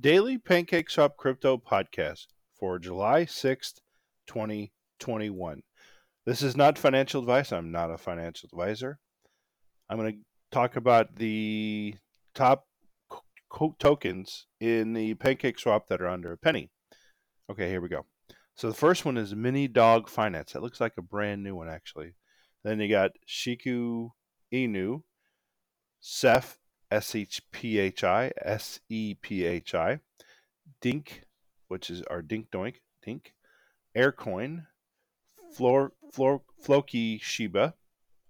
Daily Pancake Swap Crypto Podcast for July 6th, 2021. This is not financial advice. I'm not a financial advisor. I'm going to talk about the top co- tokens in the Pancake Swap that are under a penny. Okay, here we go. So the first one is Mini Dog Finance. It looks like a brand new one, actually. Then you got Shiku Inu, Ceph, S H P H I, S E P H I, Dink, which is our Dink Doink, Dink, Aircoin, Flor, Flor, Floki Shiba,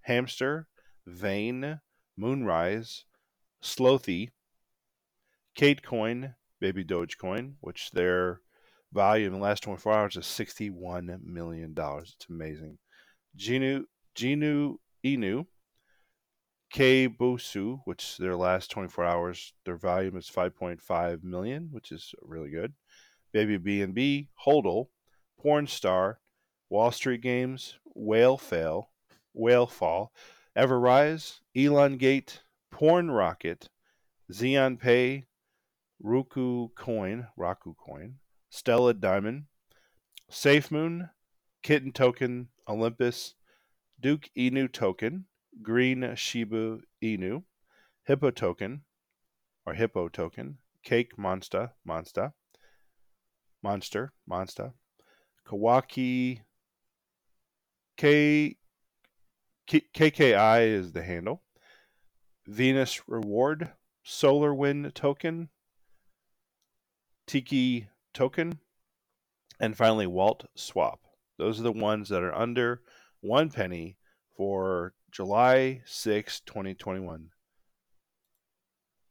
Hamster, Vane, Moonrise, Slothy, Kate Coin, Baby Dogecoin, which their value in the last 24 hours is $61 million. It's amazing. Genu, Genu Inu, K Bosu, which their last 24 hours, their volume is 5.5 million, which is really good. Baby BNB, Hodl, Porn Star, Wall Street Games, Whale Fail, Whale Fall, Everrise, Elongate, Porn Rocket, Xeon Pay, Roku Coin, Raku Coin, Stellar Diamond, SafeMoon, Kitten Token, Olympus, Duke Inu Token, Green Shiba Inu, Hippo Token, or Hippo Token, Cake Monster, Monster, Monster, Monster, Kawaki, K, K, KKI is the handle, Venus Reward, Solar Wind Token, Tiki Token, and finally Wault Swap. Those are the ones that are under one penny for July 6, 2021.